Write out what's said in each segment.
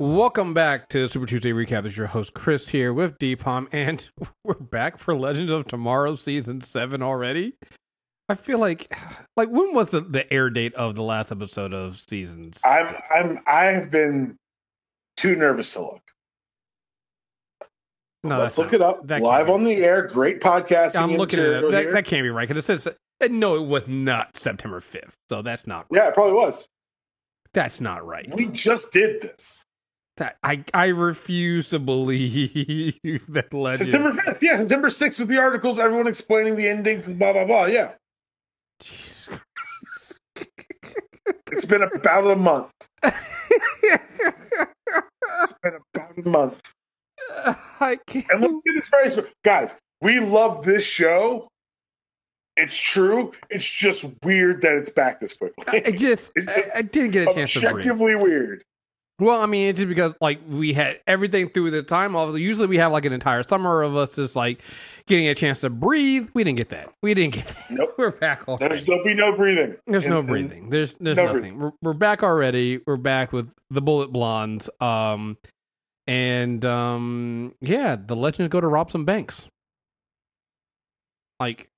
Welcome back to Super Tuesday Recap. Is your host Chris here with Deepom, and we're back for Legends of Tomorrow season seven already. I feel like, like when was the, the air date of the last episode of season? I'm? I'm I've been too nervous to look. No, Let's look not- it up live on the air. Great podcasting. I'm looking at it. That, that can't be right because it says no, it was not September 5th. So that's not. Yeah, it probably was. That's not right. We just did this. That I I refuse to believe that legend. September 5th. Yeah, September 6th with the articles, everyone explaining the endings and blah, blah, blah. Yeah. Jesus It's been about a month. It's been about a month. I can't. And let's get this very straight. Guys, we love this show. It's true. It's just weird that it's back this quickly. I just I, I didn't get a chance to breathe. Objectively weird. Well, I mean, it's just because like we had everything through the time. Obviously, usually we have like an entire summer of us just like getting a chance to breathe. We didn't get that. We didn't get that. Nope. We're back There's already. there'll be no breathing. There's And- no breathing. There's there's no nothing. We're, we're back already. We're back with the bullet blondes. Um, and um, yeah, the legends go to rob some banks. Like,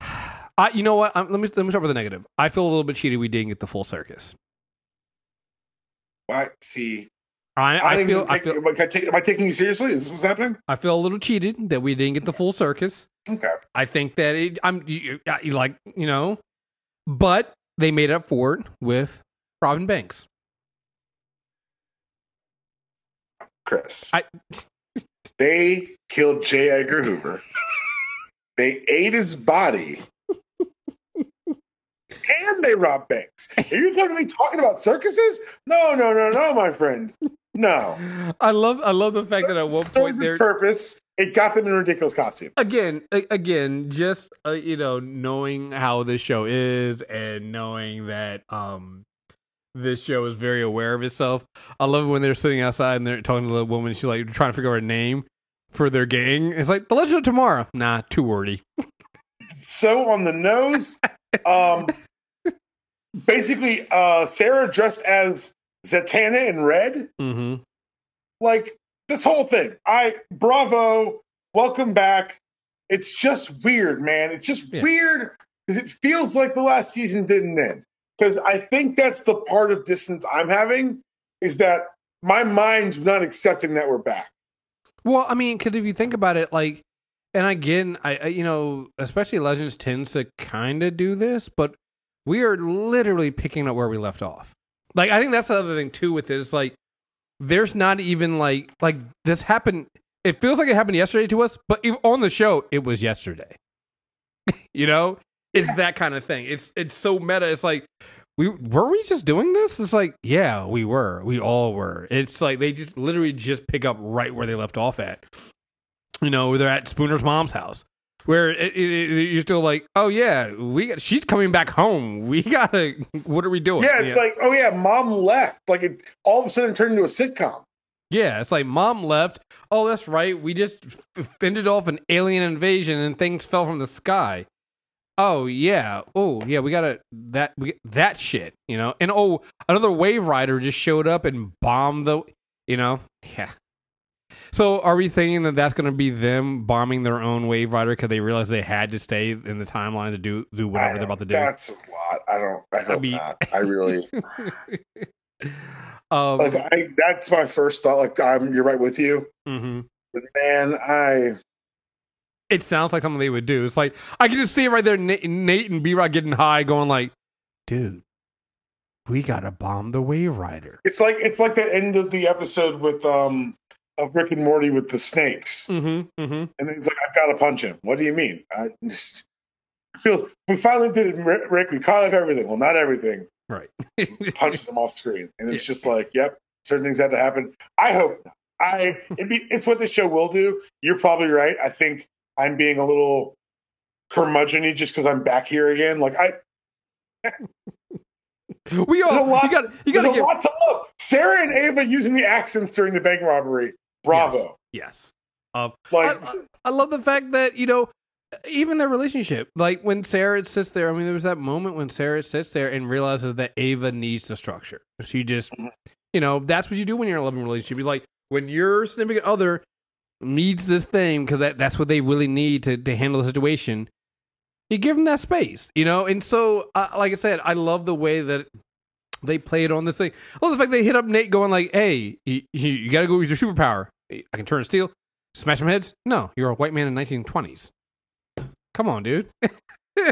I you know what? i let me let me start with the negative. I feel a little bit cheated. We didn't get the full circus. I see. I, I, I feel even I take, feel am, I take, am I taking you seriously? Is this what's happening? I feel a little cheated that we didn't get the full circus. Okay. I think that it, I'm you, you like you know, but they made up for it with Robin Banks. Chris. I- they killed J. Edgar Hoover. they ate his body. And they rob banks. Are you going to be talking about circuses? No, no, no, no, my friend. No. I love I love the fact that at one point Served purpose. It got them in ridiculous costumes. again again just uh, you know knowing how this show is and knowing that um this show is very aware of itself. I love when they're sitting outside and they're talking to the woman. She's like trying to figure out a name for their gang. It's like the Legend of Tomorrow. Nah, too wordy. so on the nose. Um, basically, uh, Sara dressed as Zatanna in red. Mm-hmm. Like this whole thing. I bravo, welcome back. It's just weird, man. It's just Yeah. weird because it feels like the last season didn't end. Because I think that's the part of distance I'm having is that my mind's not accepting that we're back. Well, I mean, because if you think about it, like, and again, I, I you know, especially Legends tends to kind of do this, but we are literally picking up where we left off. Like, I think that's the other thing too with this. Like, there's not even like like this happened. It feels like it happened yesterday to us, but on the show, it was yesterday. you know, it's that kind of thing. It's it's so meta. It's like we were we just doing this? It's like, yeah, we were. We all were. It's like they just literally just pick up right where they left off at. You know, they're at Spooner's mom's house. Where it, it, it- you're still like, oh yeah, we got, she's coming back home. We gotta. What are we doing? Yeah, it's like, oh yeah, mom left. Like it all of a sudden turned into a sitcom. Yeah, it's like mom left. Oh, that's right. We just fended off an alien invasion and things fell from the sky. Oh yeah. Oh yeah. We gotta that we, that shit. You know. And oh, another Waverider just showed up and bombed the. You know. Yeah. So are we thinking that that's going to be them bombing their own Waverider because they realized they had to stay in the timeline to do do whatever they're about to do? That's a lot. I don't. I hope mean- not. I really um, like. I that's my first thought. Like, I'm. You're right with you, Mm-hmm. but man, I. it sounds like something they would do. It's like I can just see it right there, Nate, Nate and Behrad getting high, going like, "Dude, we gotta bomb the Waverider." It's like it's like the end of the episode with um of Rick and Morty with the snakes, Mm-hmm. Mm-hmm. and then he's like, "I've got to punch him." What do you mean? I just feel we finally did it, Rick. We caught up everything. Well, not everything. Right. Punches him off screen, and it's Yeah. just like, "Yep, certain things had to happen." I hope. not. I it'd be it's what this show will do. You're probably right. I think I'm being a little curmudgeony just because I'm back here again. Like I, we all a lot- you got you there's gotta a lot to love. Sara and Ava using the accents during the bank robbery. Bravo. yes. Um, Like I, I- love the fact that you know even their relationship, like when Sara sits there. I mean, there was that moment when Sara sits there and realizes that Ava needs the structure. She just, Mhm. you know, that's what you do when you're in a loving relationship. You like when your significant other needs this thing because that, that's what they really need to to handle the situation. You give them that space, you know. And so, uh, like I said, I love the way that they played on this thing. Oh, the fact they hit up Nate, going like, "Hey, you, you, got to go with your superpower. I can turn steel, smash some heads." No, you're a white man in 1920s. Come on, dude.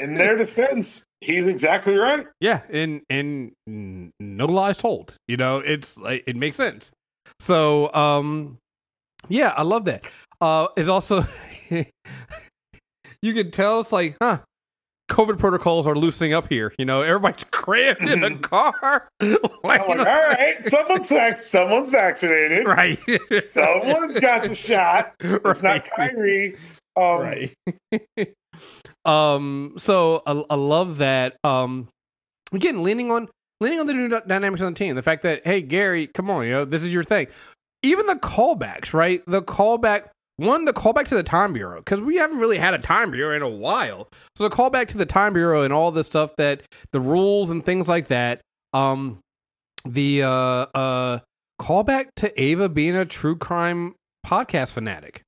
In their defense, he's exactly right. Yeah, and and no lies told. You know, it's like it makes sense. So, um, yeah, I love that. Uh, it's also you can tell it's like, huh, COVID protocols are loosening up here. You know, everybody's crammed in a car. like, I'm like, you all right, someone's vac- someone's vaccinated. right. Someone's got the shot. It's not Right. Kyrie. Um, right. um. So I, I love that. Um. Again, leaning on leaning on the new dynamics on the team. The fact that hey Gary, come on, you know this is your thing. Even the callbacks, right? The callback. One, the callback to the time bureau because we haven't really had a time bureau in a while. So the callback to the time bureau and all the stuff that the rules and things like that. Um, the uh uh callback to Ava being a true crime podcast fanatic.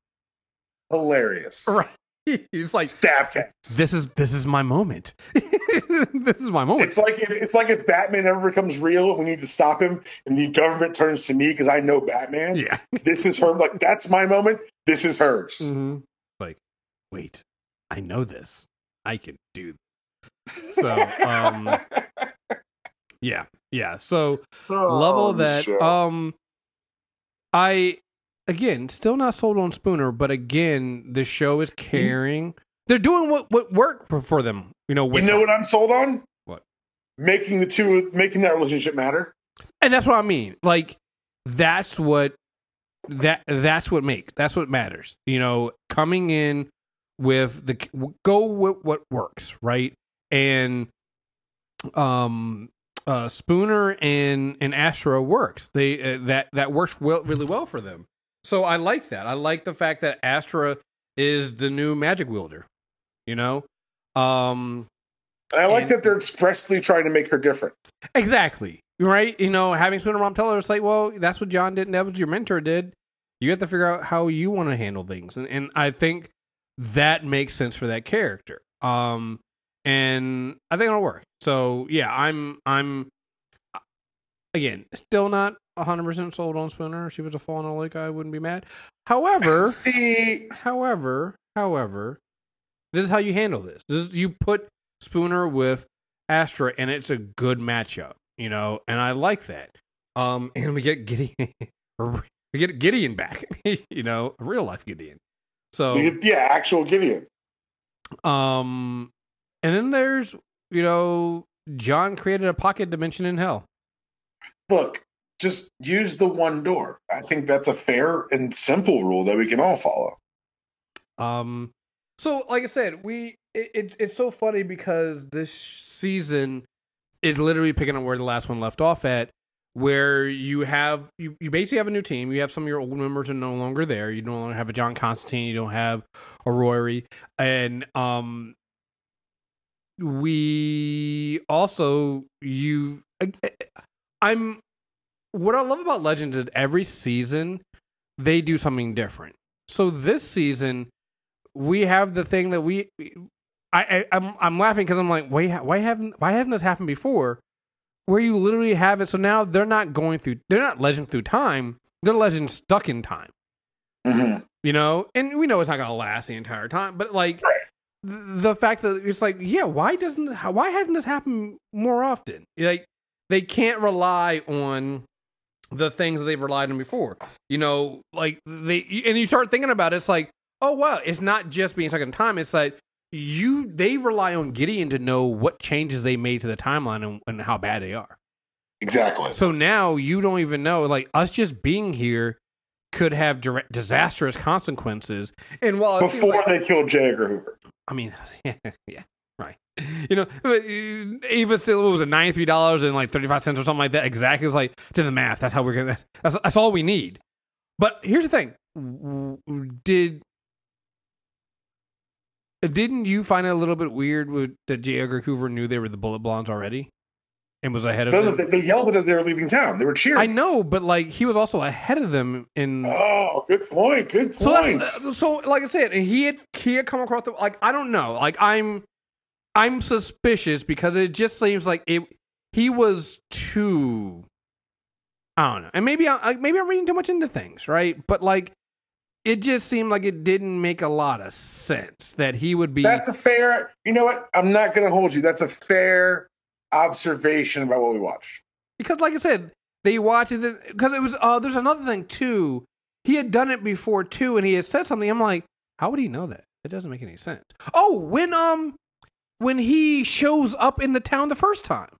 Hilarious. Right. It's like Stab cats. this is this is my moment. this is my moment. It's like if, it's like if Batman ever becomes real, we need to stop him, and the government turns to me because I know Batman. yeah. This is her. Like that's my moment. This is hers. Mm-hmm. Like, wait, I know this. I can do. This. So, um, yeah, yeah. So Oh, level that. show. Um, I again still not sold on Spooner, but again, the show is carrying. They're doing what what worked for, for them. You know, you know her. what I'm sold on? What? Making the two, making that relationship matter. and that's what I mean. Like that's what that that's what makes that's what matters. You know, coming in with the go with what works, right? And um uh Spooner and and Astra works. They uh, that that works well really well for them. So I like that. I like the fact that Astra is the new magic wielder, you know? Um And I like And- that they're expressly trying to make her different. Exactly. Right? You know, having Spooner Mom tell her, it's like, well, that's what John did, and that was your mentor did. You have to figure out how you want to handle things. And, and I think that makes sense for that character. Um, and I think it'll work. So yeah, I'm I'm again still not hundred percent sold on Spooner. If she was a fall in a lake, I wouldn't be mad. However, See, However, however, this is how you handle this. This is, you put Spooner with Astra, and it's a good matchup, you know, and I like that. Um, and we get Gideon, we get Gideon back, you know, a real life Gideon. So, get- yeah, actual Gideon. um, and then there's, you know, John created a pocket dimension in hell. Look, just use the one door. I think that's a fair and simple rule that we can all follow. Um, so like I said, we it, it it's so funny because this season is literally picking up where the last one left off at, where you have you, you basically have a new team. You have some of your old members are no longer there. You no longer have a John Constantine. You don't have a Rory, and um, we also you. I'm what I love about Legends is every season they do something different. So this season we have the thing that we I, I I'm I'm laughing because I'm like why why haven't why hasn't this happened before? Where you literally have it. So now they're not going through. They're not legend through time. They're legend stuck in time. Mhm. You know, and we know it's not going to last the entire time. But like th- the fact that it's like, yeah, why doesn't why hasn't this happened more often? Like they can't rely on the things that they've relied on before. You know, like they and you start thinking about it, it's like, oh wow, it's not just being stuck in time. It's like you they rely on Gideon to know what changes they made to the timeline and, and how bad they are. Exactly. So now you don't even know. Like us just being here could have direct, disastrous consequences. And while Before like- they killed J. Edgar Hoover. I mean, yeah, yeah. You know, but, uh, Ava still what was it ninety three dollars and like thirty five cents or something like that. Exactly, it's like to the math. That's how we're gonna. That's that's all we need. But here's the thing: did Didn't you find it a little bit weird with, that J. Edgar Hoover knew they were the Bullet Blondes already, and was ahead of Those- them? They, yelled it as they were leaving town. They were cheering. I know, but like he was also ahead of them in. Oh, good point. Good so, point. that's- so like I said, he had he had come across the like I don't know, like I'm I'm suspicious because it just seems like it. He was too. I don't know, and maybe I maybe I'm reading too much into things, right? But like, it just seemed like it didn't make a lot of sense that he would be. That's a fair. You know what? I'm not going to hold you. That's a fair observation about what we watched. because like I said, they watched it because it was. Uh, there's another thing too. He had done it before too, and he had said something. I'm like, how would he know that? It doesn't make any sense. Oh, when um, when he shows up in the town the first time,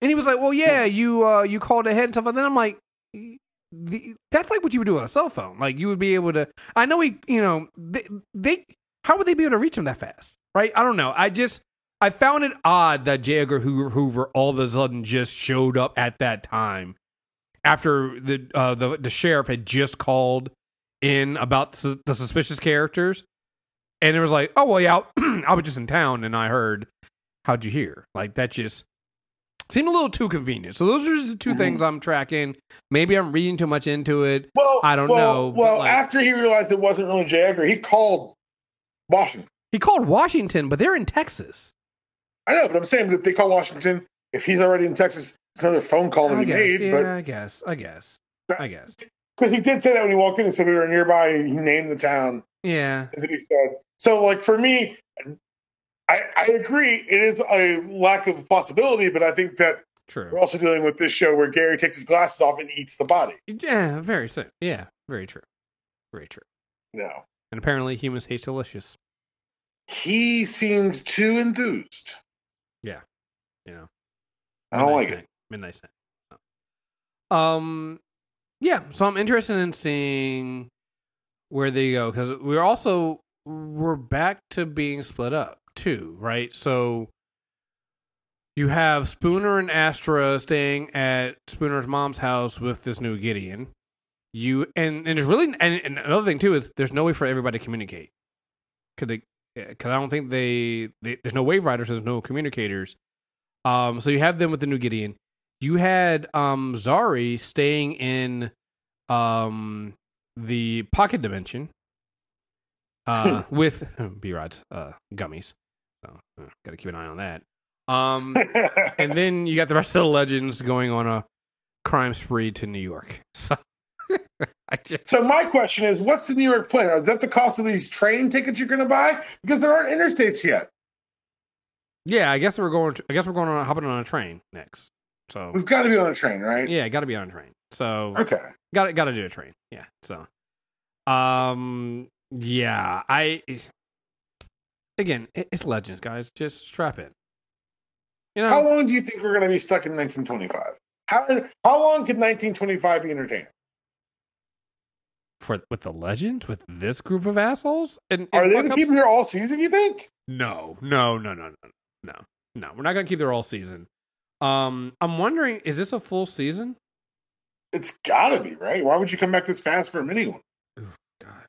and he was like, well, yeah, you uh, you called ahead and stuff. And then I'm like. The, that's like what you would do on a cell phone. Like you would be able to. I know he, you know, they, they. How would they be able to reach him that fast? Right? I don't know. I just I found it odd that J. Edgar Hoover, all of a sudden just showed up at that time after the uh, the the sheriff had just called in about su- the suspicious characters, and it was like, oh well, yeah, I was just in town and I heard. How'd you hear? Like that just seemed a little too convenient. So those are the 2 Mhm. things I'm tracking. Maybe I'm reading too much into it. Well, I don't well, know, Well, like- after he realized it wasn't really J. Edgar, he called Washington. He called Washington, but they're in Texas. I know, but I'm saying that if they call Washington, if he's already in Texas, it's another phone call that I he guess. made. yeah, I guess. I guess. I guess. Because he did say that when he walked in and said we were nearby, and he named the town. Yeah. Then he said, so like for me, I, I agree. It is a lack of possibility, but I think that True. we're also dealing with this show where Gary takes his glasses off and eats the body. Yeah, very true. Yeah, very true. Very true. No. And apparently humans taste delicious. He seemed too enthused. Yeah. You know. I don't like snack. it. Midnight snack. Um, yeah. So I'm interested in seeing where they go because we're also we're back to being split up too, right? So you have Spooner and Astra staying at Spooner's mom's house with this new Gideon. You and and there's really and, and another thing too is there's no way for everybody to communicate because because I don't think they, they there's no Waveriders, there's no communicators. Um, so you have them with the new Gideon. You had um Zari staying in um the pocket dimension uh with Behrad's uh gummies. So uh, gotta keep an eye on that. Um and then you got the rest of the legends going on a crime spree to New York. So just so my question is, what's the New York plan? Is that the cost of these train tickets you're going to buy? Because there aren't interstates yet. yeah, I guess we're going. To, I guess we're going on hopping on a train next. So We've got to be on a train, right? yeah, got to be on a train. So Okay. got to got to do a train. Yeah. So, um, yeah, I again, it's legends, guys. Just strap in. You know, How long do you think we're going to be stuck in 1925? How how long could 1925 be entertaining? for with the legends with this group of assholes and, and Are they going to keep them here all season? You think? No, no, no, no, no, no, no. We're not gonna keep there all season. Um, I'm wondering, is this a full season? It's got to be right. Why would you come back this fast for a mini one? God.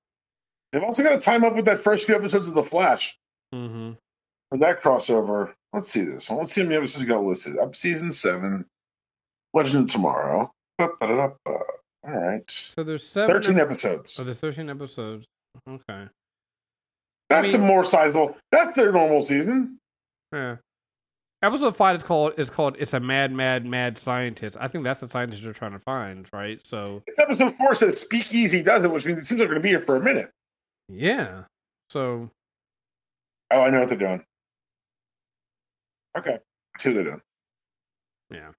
They've also got to time up with that first few episodes of The Flash Mm-hmm. for that crossover. Let's see this one. Let's see how many episodes got listed. Up season seven, Legend of Tomorrow. All right, So there's seven. thirteen ep- episodes. oh, there's 13 episodes. Okay. That's mean- a more sizable. That's their normal season. Yeah. Episode five is called is called "It's a Mad, Mad, Mad Scientist." I think that's the scientist you're trying to find, right? So It's episode four says Speakeasy does it, which means it seems like they're going to be here for a minute. yeah. So Oh, I know what they're doing. Okay, see who they're doing. yeah.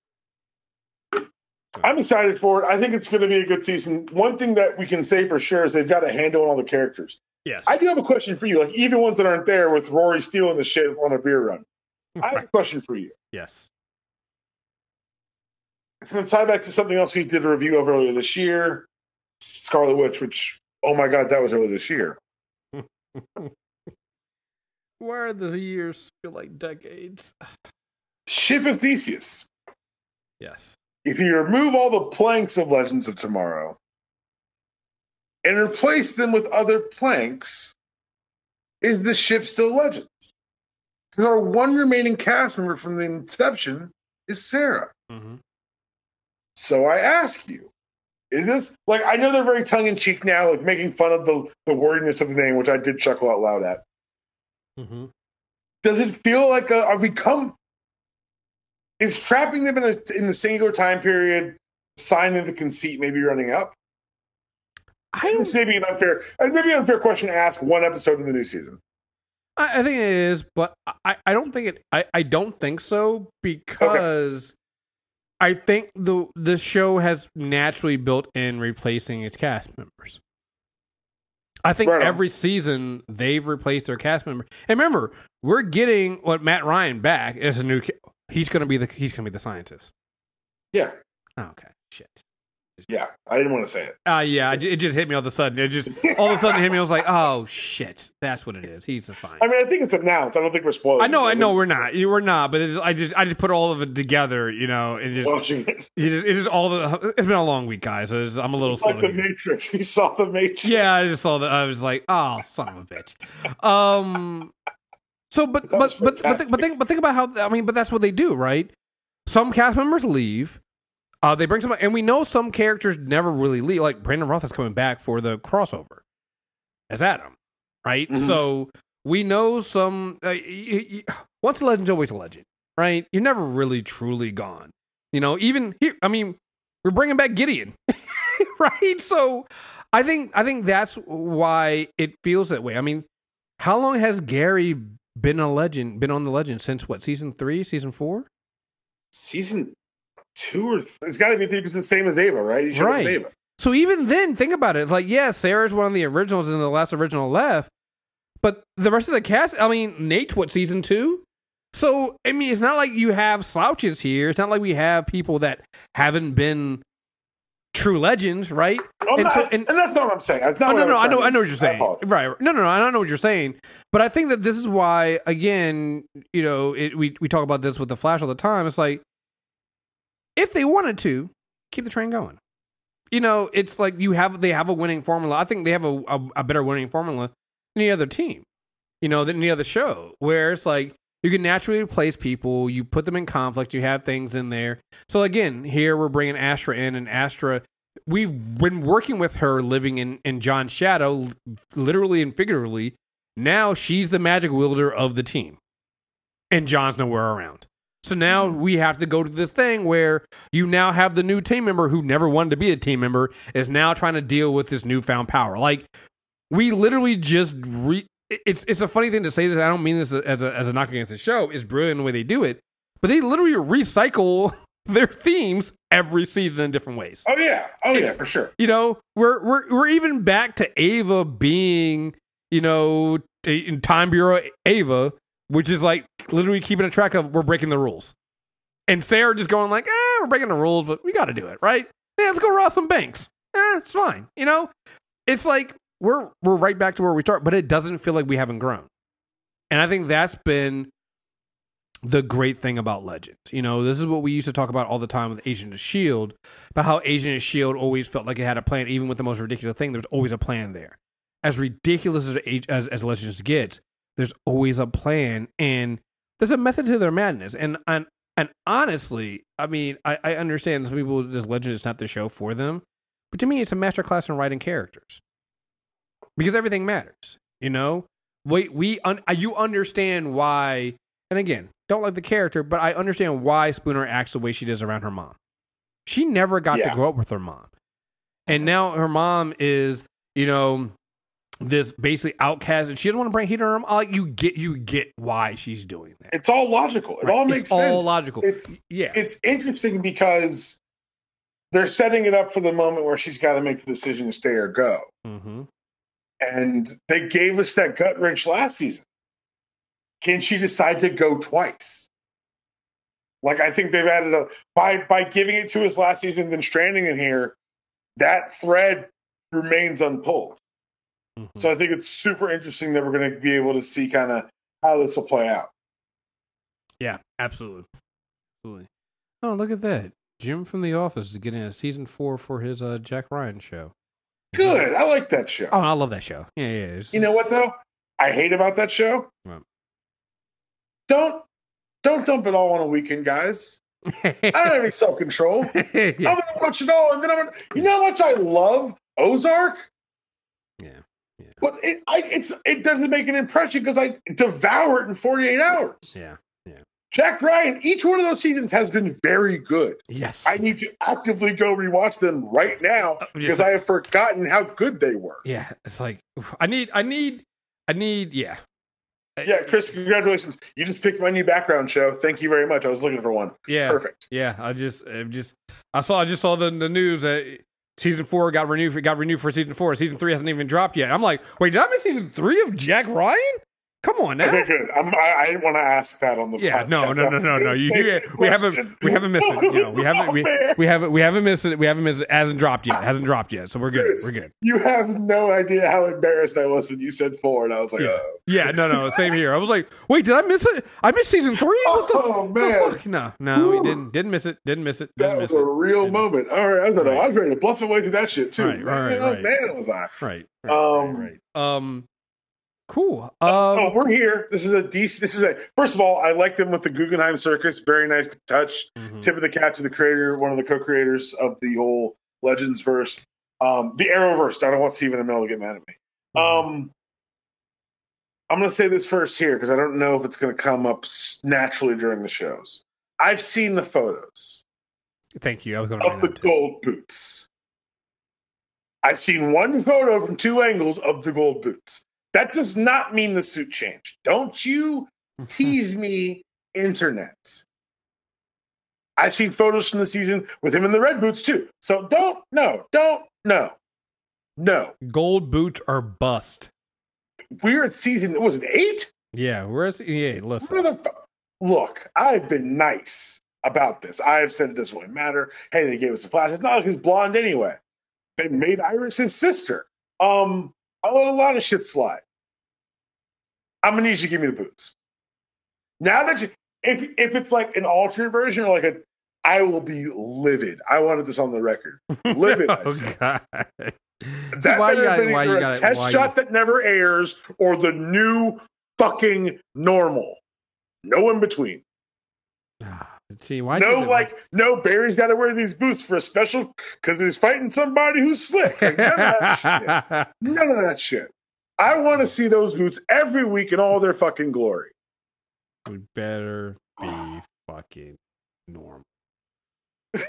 I'm excited for it. I think it's going to be a good season. One thing that we can say for sure is they've got a handle on all the characters. Yes. I do have a question for you. Like even ones that aren't there with Rory stealing the shit on a beer run. I have a question for you. yes. It's going to tie back to something else we did a review of earlier this year, Scarlet Witch. Which oh my god, that was earlier this year. Why are the years feel like decades? Ship of Theseus. Yes. If you remove all the planks of Legends of Tomorrow and replace them with other planks, is the ship still Legends? Because our one remaining cast member from the inception is Sara. Mm-hmm. So I ask you, is this like I know they're very tongue in cheek now, like making fun of the the wordiness of the name, which I did chuckle out loud at. Mm-hmm. Does it feel like a, are we come? Is trapping them in a in a singular time period sign of the conceit maybe running up? I don't. This may be an unfair, maybe an unfair question to ask one episode of the new season. I, I think it is, but I, I don't think it. I, I don't think so because I think the the show has naturally built in replacing its cast members. I think Right every season they've replaced their cast member. And remember, we're getting what Matt Ryan back as a new. He's gonna be the he's gonna be the scientist. Yeah, Oh, okay, shit. Yeah. I didn't want to say it. Uh yeah, it, just hit me all of a sudden. It just all of a sudden hit me. I was like, oh shit, that's what it is. He's the sign. I mean, I think it's announced. I don't think we're spoiling. I know, I know, we're not, You- we're not, but it's, I just, I just put all of it together, you know, and just, Watching it. it just, it all the. It's been a long week, guys. So it's, I'm a little It's like the here. Matrix. He saw the Matrix. Yeah, I just saw that. I was like, oh, son of a bitch. Um, so, but, but, but, but, think, but think, but think about how. I mean, but that's what they do, right? Some cast members leave. Uh, they bring some, and we know some characters never really leave. Like Brandon Routh is coming back for the crossover as Adam, right? Mhm. So we know some. Uh, once a legend's always a legend, right? You're never really truly gone. You know, even here. I mean, we're bringing back Gideon, right? So I think I think that's why it feels that way. I mean, how long has Gary been a legend? Been on the legend since what? Season three, season four? Season two or th- it's got to be because it's the same as Ava, right? You showed up with Right. Ava. So even then, think about it. It's like, yeah, Sara's one of the originals and the last original left, but the rest of the cast. I mean, Nate's what season two. So I mean, it's not like you have slouches here. It's not like we have people that haven't been true legends, right? I'm And not- so- and, and- that's not what I'm saying. That's not Oh no, no, I know. I know what you're saying. Right, right. no, no, no, I don't know what you're saying. But I think that this is why, again, you know, it, we we talk about this with the Flash all the time. It's like if they wanted to keep the train going, you know, it's like you have they have a winning formula. I think they have a a, a better winning formula than any other team, you know, than any other show. Where it's like you can naturally replace people, you put them in conflict, you have things in there. So again, here we're bringing Astra in, and Astra we've been working with her living in, in John's shadow, literally and figuratively. Now she's the magic wielder of the team, and John's nowhere around. So now mm-hmm. we have to go to this thing where you now have the new team member who never wanted to be a team member is now trying to deal with this newfound power. Like we literally just re. It's it's a funny thing to say this. I don't mean this as a as a knock against the show. It's brilliant the way they do it, but they literally recycle their themes every season in different ways. Oh yeah, oh yeah, for sure. You know, we're we're we're even back to Ava being, you know, in Time Bureau Ava, which is like literally keeping a track of we're breaking the rules, and Sara just going like, eh, we're breaking the rules, but we got to do it, right? Yeah, let's go rob some banks. Eh, it's fine. You know, it's like we're we're right back to where we start, but it doesn't feel like we haven't grown, and I think that's been the great thing about Legends. You know, this is what we used to talk about all the time with Agent of Shield, about how Agent of Shield always felt like it had a plan, even with the most ridiculous thing. There's always a plan there. As ridiculous as as, as Legends gets, there's always a plan, and there's a method to their madness. And and and honestly, I mean, I, I understand some people this Legend is not the show for them, but to me, it's a masterclass in writing characters because everything matters. You know, we we un, uh, you understand why. And again, don't like the character, but I understand why Spooner acts the way she does around her mom. She never got Yeah. to grow up with her mom, and mm-hmm. now her mom is, you know, this basically outcast, and she doesn't want to bring heat on her. mom. Like you get, you get why she's doing that. It's all logical. It Right. all makes it's sense. all logical. It's yeah, it's interesting because they're setting it up for the moment where she's got to make the decision to stay or go. mm-hmm. And they gave us that gut wrench last season. Can she decide to go twice? Like I think they've added a by by giving it to us last season, then stranding in here, that thread remains unpulled. Mm-hmm. So I think it's super interesting that we're going to be able to see kind of how this will play out. yeah, absolutely, absolutely. Oh, look at that! Jim from The Office is getting a season four for his uh, Jack Ryan show. Good, I like that show. Oh, I love that show. Yeah, yeah. it's- You know what though? I hate about that show. What? Don't don't dump it all on a weekend, guys. I don't have any self control. I'm gonna watch it all, and then I'm gonna. You know how much I love Ozark, yeah. Yeah. But it I, it's it doesn't make an impression because I devour it in 48 hours. Yeah. Jack Ryan, each one of those seasons has been very good. Yes. I need to actively go rewatch them right now Uh, because I have forgotten how good they were. yeah. It's like I need. I need. I need. Yeah. Yeah, Chris, congratulations. You just picked my new background show. Thank you very much. I was looking for one. Yeah. Perfect. Yeah, I just, I just, I saw, I just saw the the news that season four got renewed, got renewed for season four. Season three hasn't even dropped yet. I'm like, wait, did I miss season three of Jack Ryan? Come on now. Okay, good. I'm, I, I didn't want to ask that on the Yeah, no, podcast. no, I no, no, no. You, you we haven't, we haven't missed it. You know, we haven't, we, Oh, man. we haven't, we haven't missed it. We haven't missed it. it hasn't dropped yet. It hasn't dropped yet. So we're good. We're good. You have no idea how embarrassed I was when you said four, and I was like, Yeah. oh, Yeah, no, no, same here. I was like, wait, did I miss it? I missed season three. What the, oh the man. fuck? No, no, we didn't. Didn't miss it. Didn't miss it. Didn't That was miss a it. real Didn't moment. All right, I was, Right. I was ready to bluff my way through that shit too. Right, right, oh, right. man, was I? Right. right, Um, right, right. Um, cool. Um, oh, we're here. This is a decent. This is a. First of all, I like them with the Guggenheim Circus. Very nice touch. mhm. Tip of the cap to the creator, one of the co-creators of the whole Legends verse, um, the Arrowverse. I don't want Stephen Amell to get mad at me. Mhm. Um, I'm going to say this first here because I don't know if it's going to come up naturally during the shows. I've seen the photos Thank you. I was going to of the gold boots. I've seen one photo from two angles of the gold boots. That does not mean the suit changed. Don't you tease me, internet. I've seen photos from the season with him in the red boots too. So don't, no, don't, no, no. Gold boot or bust. We're at season, it was it eight? Yeah, where's yeah? What Listen, are the fu- Look, I've been nice about this. I've said it doesn't really matter. Hey, they gave us a flash. It's not like he's blonde anyway. They made Iris his sister. Um, I let a lot of shit slide. I'm gonna need you to give me the boots. Now that you, if if it's like an alternate version or like a, I will be livid. I wanted this on the record. Livid. Oh god. That why you better have gotta- why you gotta- a test why you- shot that never airs or the new fucking normal. No in between. Ah. See why? no, like, no, Barry's got to wear these boots for a special because he's fighting somebody who's slick. Like, none, of that shit. none of that shit. I want to see those boots every week in all their fucking glory. would better be fucking normal.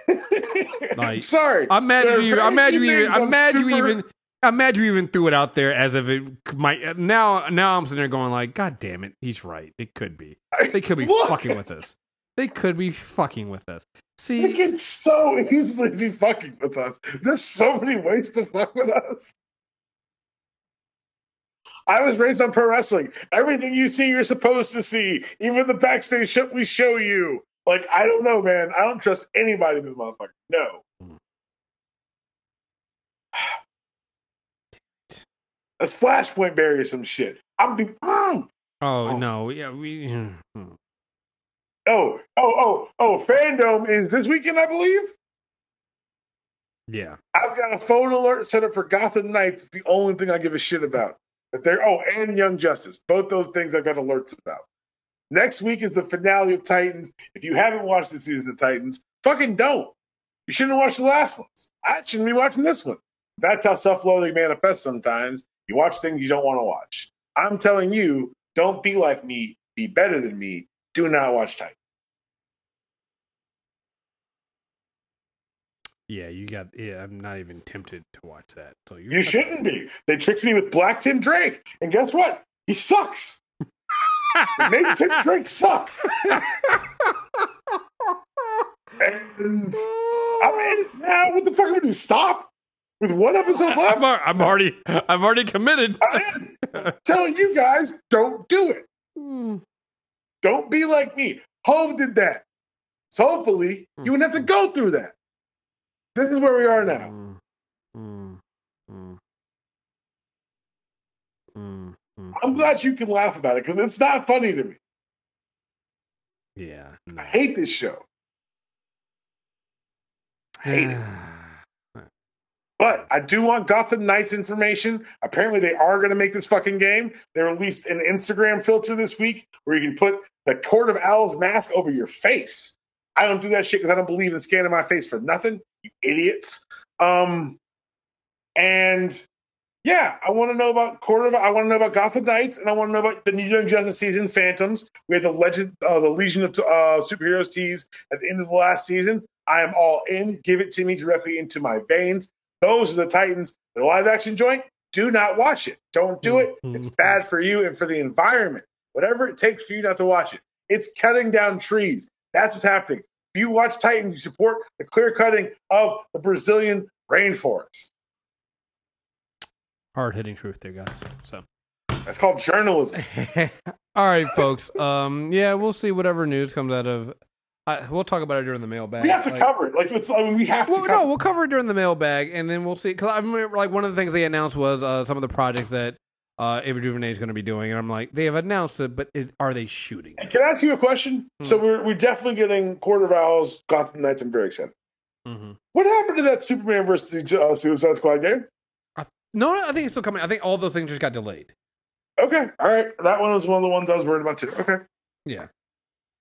Like, Sorry. I'm mad at you. I'm mad you even. I'm mad you even. I'm mad you even threw it out there as if it might. Now, now I'm sitting there going like, God damn it, he's right. It could be. They could be fucking with us. They could be fucking with us. See, they can so easily be fucking with us. There's so many ways to fuck with us. I was raised on pro wrestling. Everything you see, you're supposed to see. Even the backstage shit we show you. Like, I don't know, man. I don't trust anybody in this motherfucker. No. That's Flashpoint Barry some shit. I'm be. Mm. oh Oh. no, yeah, we. Oh, oh, oh, oh! FanDome is this weekend, I believe. Yeah, I've got a phone alert set up for Gotham Knights. It's the only thing I give a shit about. That they're oh, and Young Justice. Both those things I've got alerts about. Next week is the finale of Titans. If you haven't watched the season of Titans, fucking don't. You shouldn't have watched the last ones. I shouldn't be watching this one. That's how self-loathing manifests sometimes. You watch things you don't want to watch. I'm telling you, don't be like me. Be better than me. Do not watch Titans. yeah, you got. Yeah, I'm not even tempted to watch that. So You shouldn't be. They tricked me with Black Tim Drake, and guess what? He sucks. Made Tim Drake suck. And I'm in it now. What the fuck am I to do? Stop? With one episode left? I'm, I'm already. I'm already committed. I'm telling you guys, don't do it. Hmm. Don't be like me. Hove did that. So hopefully you wouldn't have to go through that. This is where we are now. Mm, mm, mm, mm, mm, I'm glad you can laugh about it because it's not funny to me. Yeah. No. I hate this show. I hate it. But I do want Gotham Knights information. Apparently, they are going to make this fucking game. They released an Instagram filter this week where you can put the Court of Owls mask over your face. I don't do that shit because I don't believe in scanning my face for nothing, you idiots. Um, and yeah, I want to know about Court of. I want to know about Gotham Knights, and I want to know about the New Young Justice season, Phantoms. We had the Legend, uh, the Legion of uh, Superheroes tease at the end of the last season. I am all in. Give it to me directly into my veins. Those are the Titans. The live action joint. Do not watch it. Don't do it. It's bad for you and for the environment. Whatever it takes for you not to watch it. It's cutting down trees. That's what's happening. If you watch Titans, you support the clear cutting of the Brazilian rainforest. Hard hitting truth there, guys. So That's called journalism. all right, folks. Um, yeah, we'll see whatever news comes out of. I, we'll talk about it during the mailbag. We have to Like- cover it. Like it's. I mean, we have to. Well, cover no, it. we'll cover it during the mailbag, and then we'll see. Because I remember, like, one of the things they announced was uh, some of the projects that uh, Ava DuVernay is going to be doing, and I'm like, they have announced it, but it, are they shooting? Can I ask you a question? Hmm. So we're we're definitely getting of Owls, Gotham Knights. I'm very excited. Mm-hmm. What happened to that Superman versus uh, Suicide Squad game? No, no, I think it's still coming. I think all those things just got delayed. Okay, all right. That one was one of the ones I was worried about too. Okay, Yeah.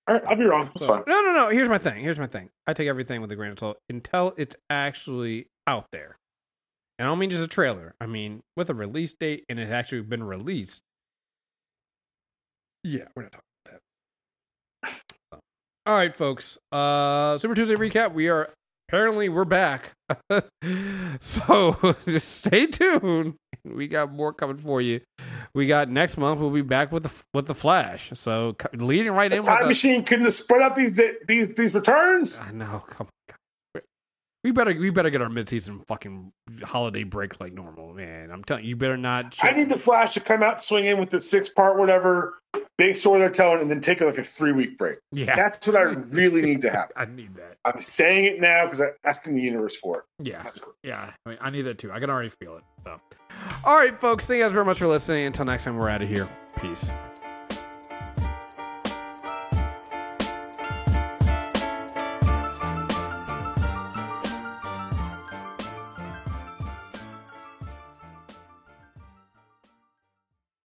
all right. I'll be wrong. It's So- fine. no, no, no. Here's my thing. Here's my thing. I take everything with a grain of salt until it's actually out there. And I don't mean just a trailer. I mean with a release date and it's actually been released. Yeah, we're not talking about that. So. All right, folks. Uh Super Tuesday recap. We are apparently we're back. so just stay tuned. We got more coming for you. We got next month. We'll be back with the with the Flash. So leading right in with Time machine couldn't have spread out these these these returns. I know. Come on. We better we better get our midseason fucking holiday break like normal, man. I'm telling you, you better not. I need the Flash to come out swinging with the six part whatever big story they're telling, and then take like a three week break. yeah, That's what I really need to happen. I need that. I'm saying it now because I'm asking the universe for it. Yeah, cool. yeah. I, mean, I need that too. I can already feel it. So, all right, folks. Thank you guys very much for listening. Until next time, we're out of here. Peace.